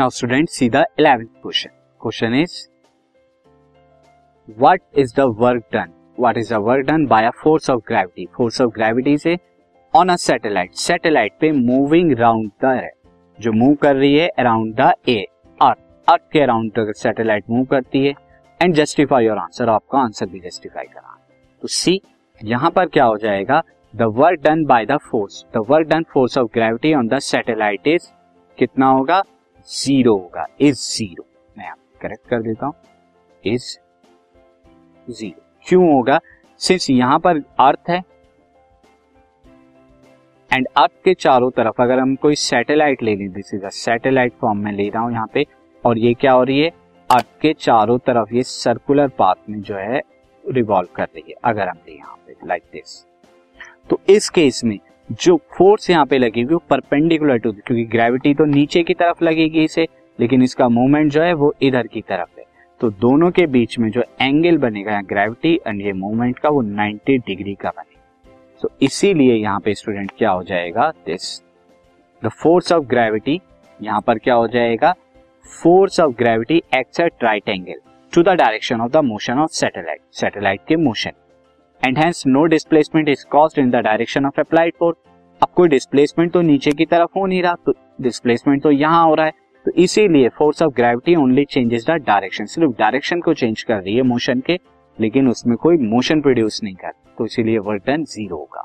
Now student see the eleventh question question is what is the work done what is the work done by a force of gravity force of gravity से on a satellite satellite पे moving round the जो move कर रही है around the ए अर्थ के around satellite move करती है. And justify your answer आपका आंसर भी जस्टिफाई करा. तो सी यहाँ पर क्या हो जाएगा? The work done by the force the work done force of gravity on the satellite is कितना होगा? ज़ीरो होगा इज़ ज़ीरो मैं आप करेक्ट कर देता हूँ इज़ ज़ीरो क्यों होगा? सिंस यहाँ पर अर्थ है एंड अर्थ के चारों तरफ़ अगर हम कोई सैटेलाइट ले लें this is a satellite form में ले रहा हूँ यहाँ पे, और ये क्या हो रही है? अर्थ के चारों तरफ़ ये सर्कुलर पाथ में जो है रिवॉल्व कर रही है, अगर हम ले यहाँ पे लाइक like दिस तो इस केस में जो फोर्स यहाँ पे लगेगी, वो परपेंडिकुलर टू, क्योंकि ग्रेविटी तो नीचे की तरफ़ लगेगी इसे, लेकिन इसका मूवमेंट जो है वो इधर की तरफ़ है। तो दोनों के बीच में जो एंगल बनेगा ग्रेविटी एंड ये मूवमेंट का, वो 90 डिग्री का बनेगा। तो इसीलिए यहाँ पे स्टूडेंट क्या हो जाएगा this the force of gravity यहाँ पर क्या हो जाएगा force of gravity acts at right angle to the direction of the motion of satellite satellite के motion and hence no displacement is caused in the direction of applied force अब कोई displacement तो नीचे की तरफ़ हो नहीं रहा तो डिस्प्लेसमेंट तो यहाँ हो रहा है तो इसीलिए force of gravity only changes the direction सिर्फ़ डायरेक्शन को चेंज कर रही है मोशन के, लेकिन उसमें कोई मोशन प्रोड्यूस नहीं कर तो इसीलिए वर्क डन ज़ीरो होगा।